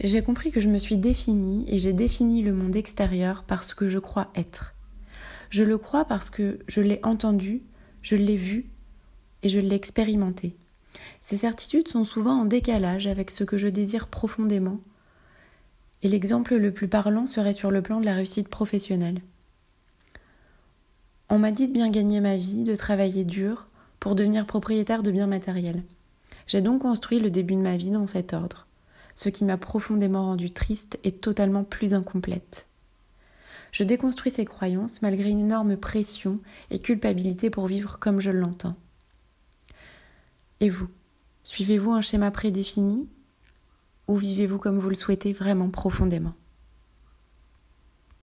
J'ai compris que je me suis définie et j'ai défini le monde extérieur parce que je crois être. Je le crois parce que je l'ai entendu, je l'ai vu et je l'ai expérimenté. Ces certitudes sont souvent en décalage avec ce que je désire profondément, et l'exemple le plus parlant serait sur le plan de la réussite professionnelle. On m'a dit de bien gagner ma vie, de travailler dur pour devenir propriétaire de biens matériels. J'ai donc construit le début de ma vie dans cet ordre, ce qui m'a profondément rendue triste et totalement plus incomplète. Je déconstruis ces croyances malgré une énorme pression et culpabilité pour vivre comme je l'entends. Et vous Suivez-vous un schéma prédéfini ou vivez-vous comme vous le souhaitez vraiment profondément?